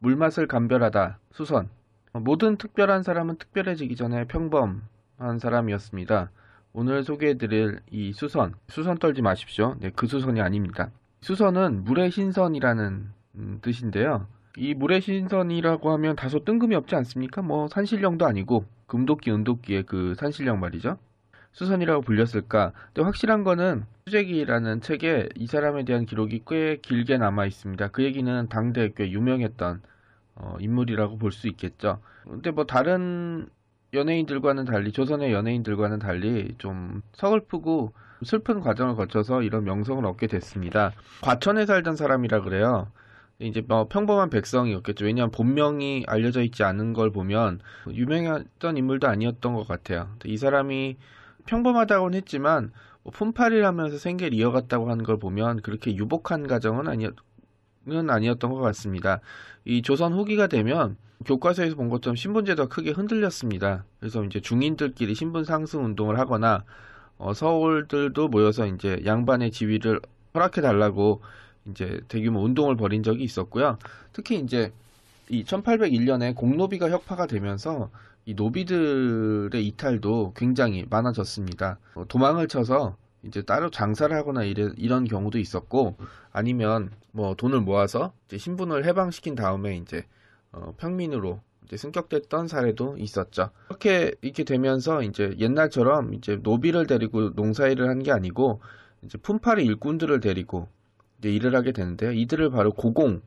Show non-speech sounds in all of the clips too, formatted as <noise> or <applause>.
물맛을 감별하다 수선 모든 특별한 사람은 특별해지기 전에 평범한 사람이었습니다. 오늘 소개해드릴 이 수선 수선 떨지 마십시오. 네, 그 수선이 아닙니다. 수선은 물의 신선이라는 음, 뜻인데요. 이 물의 신선이라고 하면 다소 뜬금이 없지 않습니까? 뭐 산신령도 아니고 금도끼 은도끼의 그 산신령 말이죠. 수선이라고 불렸을까? 근데 확실한 거는 수재기라는 책에 이 사람에 대한 기록이 꽤 길게 남아 있습니다. 그 얘기는 당대 꽤 유명했던 어, 인물이라고 볼 수 있겠죠. 근데 뭐 다른 연예인들과는 달리 조선의 연예인들과는 달리 좀 서글프고 슬픈 과정을 거쳐서 이런 명성을 얻게 됐습니다. 과천에 살던 사람이라 그래요. 이제 뭐 평범한 백성이었겠죠. 왜냐하면 본명이 알려져 있지 않은 걸 보면 유명했던 인물도 아니었던 것 같아요. 이 사람이 평범하다고는 했지만 뭐 품팔이를 하면서 생계를 이어갔다고 하는 걸 보면 그렇게 유복한 가정은 아니었 은 아니었던 것 같습니다. 이 조선 후기가 되면 교과서에서 본 것처럼 신분제도가 크게 흔들렸습니다. 그래서 이제 중인들끼리 신분 상승 운동을 하거나 어, 서울들도 모여서 이제 양반의 지위를 허락해 달라고 이제 대규모 운동을 벌인 적이 있었고요. 특히 이제 이 1801년에 공노비가 혁파가 되면서 이 노비들의 이탈도 굉장히 많아졌습니다. 어, 도망을 쳐서 이제 따로 장사를 하거나 이래, 이런 경우도 있었고 아니면 뭐 돈을 모아서 신분을 해방시킨 다음에 이제 어, 평민으로 이제 승격됐던 사례도 있었죠. 이렇게 이렇게 되면서 이제 옛날처럼 이제 노비를 데리고 농사일을 한 게 아니고 이제 품팔이 일꾼들을 데리고 이제 일을 하게 되는데요. 이들을 바로 고공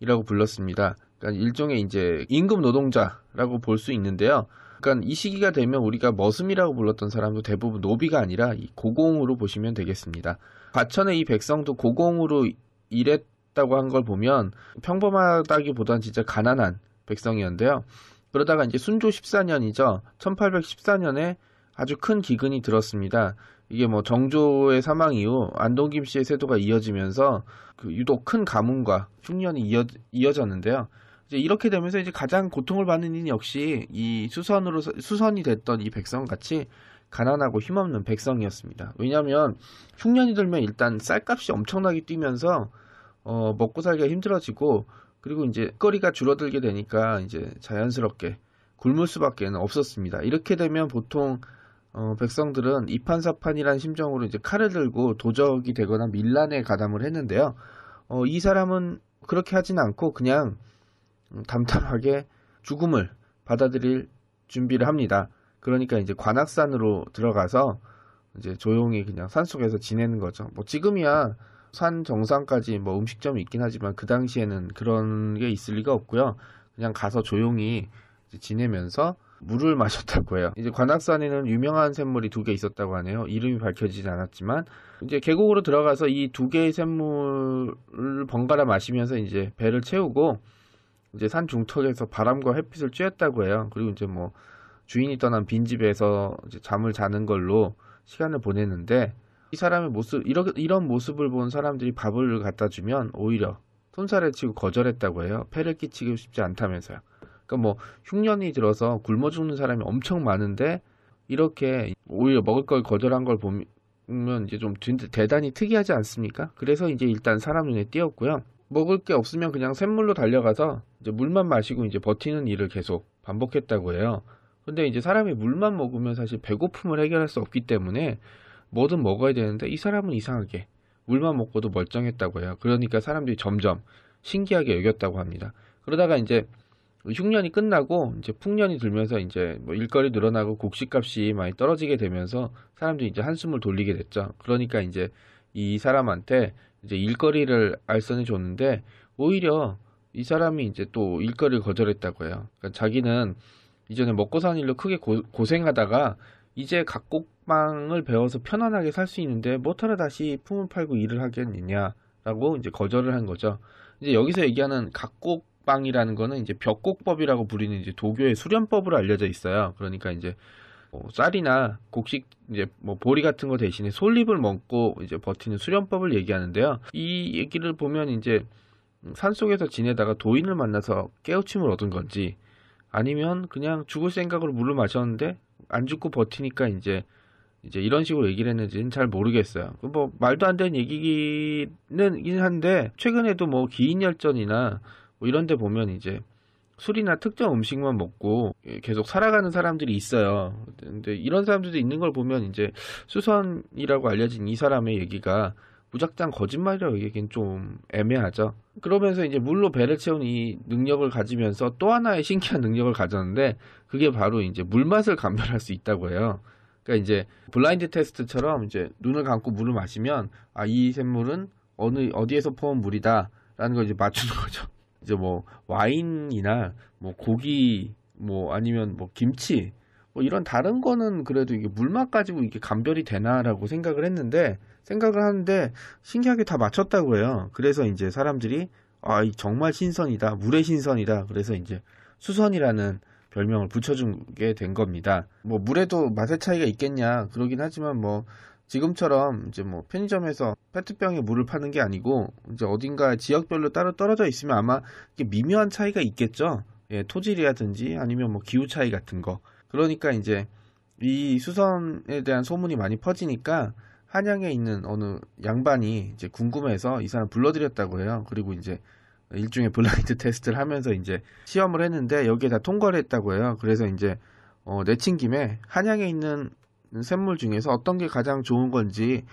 이라고 불렀습니다. 그러니까 일종의 이제 임금 노동자라고 볼 수 있는데요. 그러니까 이 시기가 되면 우리가 머슴이라고 불렀던 사람도 대부분 노비가 아니라 이 고공으로 보시면 되겠습니다. 과천의 이 백성도 고공으로 일했다고 한 걸 보면 평범하다기보단 진짜 가난한 백성이었는데요. 그러다가 이제 순조 14년이죠. 1814년에 아주 큰 기근이 들었습니다. 이게 뭐 정조의 사망 이후 안동 김 씨의 세도가 이어지면서 그 유독 큰 가뭄과 흉년이 이어, 이어졌는데요. 이제 이렇게 되면서 이제 가장 고통을 받는 이는 역시 이 수선으로 수선이 됐던 이 백성 같이 가난하고 힘없는 백성이었습니다. 왜냐하면 흉년이 들면 일단 쌀값이 엄청나게 뛰면서 어, 먹고 살기가 힘들어지고 그리고 이제 거리가 줄어들게 되니까 이제 자연스럽게 굶을 수밖에 없었습니다. 이렇게 되면 보통 어, 백성들은 이판사판이라는 심정으로 이제 칼을 들고 도적이 되거나 밀란에 가담을 했는데요. 어, 이 사람은 그렇게 하진 않고 그냥 담담하게 죽음을 받아들일 준비를 합니다. 그러니까 이제 관악산으로 들어가서 이제 조용히 그냥 산속에서 지내는 거죠. 뭐 지금이야 산 정상까지 뭐 음식점이 있긴 하지만 그 당시에는 그런 게 있을 리가 없고요. 그냥 가서 조용히 지내면서 물을 마셨다고 해요. 이제 관악산에는 유명한 샘물이 두 개 있었다고 하네요. 이름이 밝혀지지 않았지만 이제 계곡으로 들어가서 이 두 개의 샘물을 번갈아 마시면서 이제 배를 채우고 이제 산 중턱에서 바람과 햇빛을 쬐었다고 해요. 그리고 이제 뭐 주인이 떠난 빈집에서 잠을 자는 걸로 시간을 보냈는데 이 사람의 모습 이런 이런 모습을 본 사람들이 밥을 갖다 주면 오히려 손살에 치고 거절했다고 해요. 폐를 끼치고 싶지 않다면서요. 그러니까 뭐 흉년이 들어서 굶어 죽는 사람이 엄청 많은데 이렇게 오히려 먹을 걸 거절한 걸 보면 이제 좀 대단히 특이하지 않습니까? 그래서 이제 일단 사람 눈에 띄었고요. 먹을 게 없으면 그냥 샘물로 달려가서 이제 물만 마시고 이제 버티는 일을 계속 반복했다고 해요. 근데 이제 사람이 물만 먹으면 사실 배고픔을 해결할 수 없기 때문에 뭐든 먹어야 되는데 이 사람은 이상하게 물만 먹고도 멀쩡했다고 해요. 그러니까 사람들이 점점 신기하게 여겼다고 합니다. 그러다가 이제 흉년이 끝나고 이제 풍년이 들면서 이제 뭐 일거리 늘어나고 곡식값이 많이 떨어지게 되면서 사람들이 이제 한숨을 돌리게 됐죠. 그러니까 이제 이 사람한테 이제 일거리를 알선해 줬는데 오히려 이 사람이 이제 또 일거리를 거절했다고 해요. 그러니까 자기는 이전에 먹고 사는 일로 크게 고, 고생하다가 이제 각곡방을 배워서 편안하게 살 수 있는데 뭐하러 다시 품을 팔고 일을 하겠느냐라고 이제 거절을 한 거죠. 이제 여기서 얘기하는 각곡 벽방이라는 거는 이제 벽곡법이라고 부리는 이제 도교의 수련법으로 알려져 있어요. 그러니까 이제 뭐 쌀이나 곡식 이제 뭐 보리 같은 거 대신에 솔잎을 먹고 이제 버티는 수련법을 얘기하는데요. 이 얘기를 보면 이제 산 속에서 지내다가 도인을 만나서 깨우침을 얻은 건지 아니면 그냥 죽을 생각으로 물을 마셨는데 안 죽고 버티니까 이제 이제 이런 식으로 얘기를 했는지는 잘 모르겠어요. 뭐 말도 안 되는 얘기는 한데 최근에도 뭐 기인열전이나 뭐 이런 데 보면 이제 술이나 특정 음식만 먹고 계속 살아가는 사람들이 있어요. 근데 이런 사람들도 있는 걸 보면 이제 수선이라고 알려진 이 사람의 얘기가 무작정 거짓말이라고 얘기는 좀 애매하죠. 그러면서 이제 물로 배를 채운 이 능력을 가지면서 또 하나의 신기한 능력을 가졌는데 그게 바로 이제 물맛을 감별할 수 있다고 해요. 그러니까 이제 블라인드 테스트처럼 이제 눈을 감고 물을 마시면 아 이 샘물은 어느 어디에서 퍼온 물이다 라는 걸 이제 맞추는 <laughs> 거죠. 이제 뭐 와인이나 뭐 고기 뭐 아니면 뭐 김치 뭐 이런 다른 거는 그래도 이게 물맛 가지고 이게 감별이 되나라고 생각을 했는데 생각을 하는데 신기하게 다 맞췄다고 해요. 그래서 이제 사람들이 아 정말 신선이다 물의 신선이다 그래서 이제 수선이라는 별명을 붙여주게 된 겁니다. 뭐 물에도 맛의 차이가 있겠냐 그러긴 하지만 뭐 지금처럼 이제 뭐 편의점에서 페트병에 물을 파는 게 아니고 이제 어딘가 지역별로 따로 떨어져 있으면 아마 미묘한 차이가 있겠죠. 예, 토질이라든지 아니면 뭐 기후 차이 같은 거. 그러니까 이제 이 수선에 대한 소문이 많이 퍼지니까 한양에 있는 어느 양반이 이제 궁금해서 이 사람 불러들였다고 해요. 그리고 이제 일종의 블라인드 <laughs> 테스트를 하면서 이제 시험을 했는데 여기에 다 통과를 했다고 해요. 그래서 이제 어, 내친 김에 한양에 있는 샘물 중에서 어떤 게 가장 좋은 건지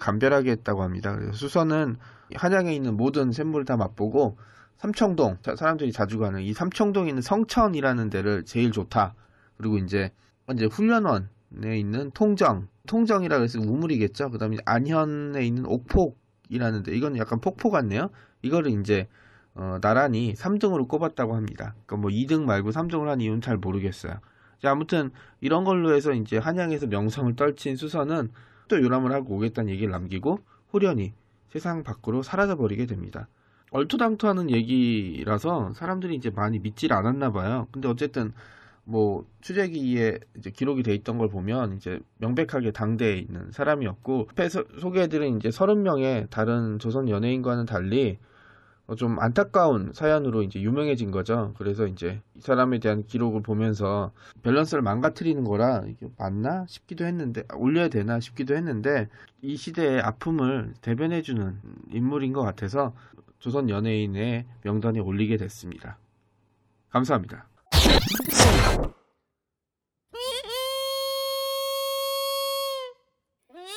감별하게 했다고 합니다. 그래서 수선은 한양에 있는 모든 샘물을 다 맛보고 삼청동 사람들이 자주 가는 이 삼청동에 있는 성천이라는 데를 제일 좋다. 그리고 이제 이제 훈련원에 있는 통정 통정이라 그래서 우물이겠죠. 그다음에 안현에 있는 옥폭이라는 데 이건 약간 폭포 같네요. 이거를 이제 어, 나란히 3등으로 꼽았다고 합니다. 그러니까 뭐 2등 말고 3등을 한 이유는 잘 모르겠어요. 자, 아무튼 이런 걸로 해서 이제 한양에서 명성을 떨친 수선은 또 요람을 하고 오겠다는 얘기를 남기고 호련히 세상 밖으로 사라져 버리게 됩니다. 얼토당토하는 얘기라서 사람들이 이제 많이 믿질 않았나 봐요. 근데 어쨌든 뭐 취재기에 이제 기록이 돼 있던 걸 보면 이제 명백하게 당대에 있는 사람이었고 앞에 소개해드린 이제 30명의 다른 조선 연예인과는 달리 어, 좀 안타까운 사연으로 이제 유명해진 거죠. 그래서 이제 이 사람에 대한 기록을 보면서 밸런스를 망가뜨리는 거라 이게 맞나 싶기도 했는데 올려야 되나 싶기도 했는데 이 시대의 아픔을 대변해주는 인물인 것 같아서 조선 연예인의 명단에 올리게 됐습니다. 감사합니다.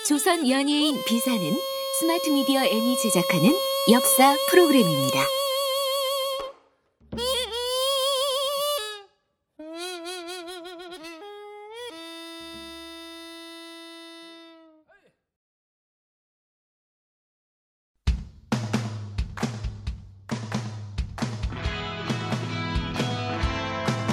조선 연예인 비사는 스마트 미디어 N이 제작하는 역사 프로그램입니다.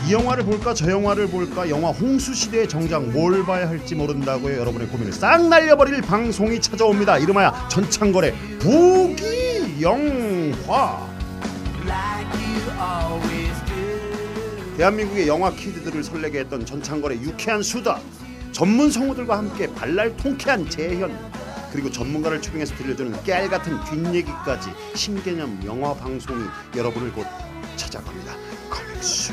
이 영화를 볼까 저 영화를 볼까 영화 홍수 시대의 정작 뭘 봐야 할지 모른다고요 여러분의 고민을 싹 날려버릴 방송이 찾아옵니다 이름하여 전창걸의 부기 영화 대한민국의 영화 키드들을 설레게 했던 전창걸의 유쾌한 수다 전문 성우들과 함께 발랄 통쾌한 재현 그리고 전문가를 초빙해서 들려주는 깨알 같은 뒷얘기까지 신개념 영화 방송이 여러분을 곧 찾아갑니다. 커믹스.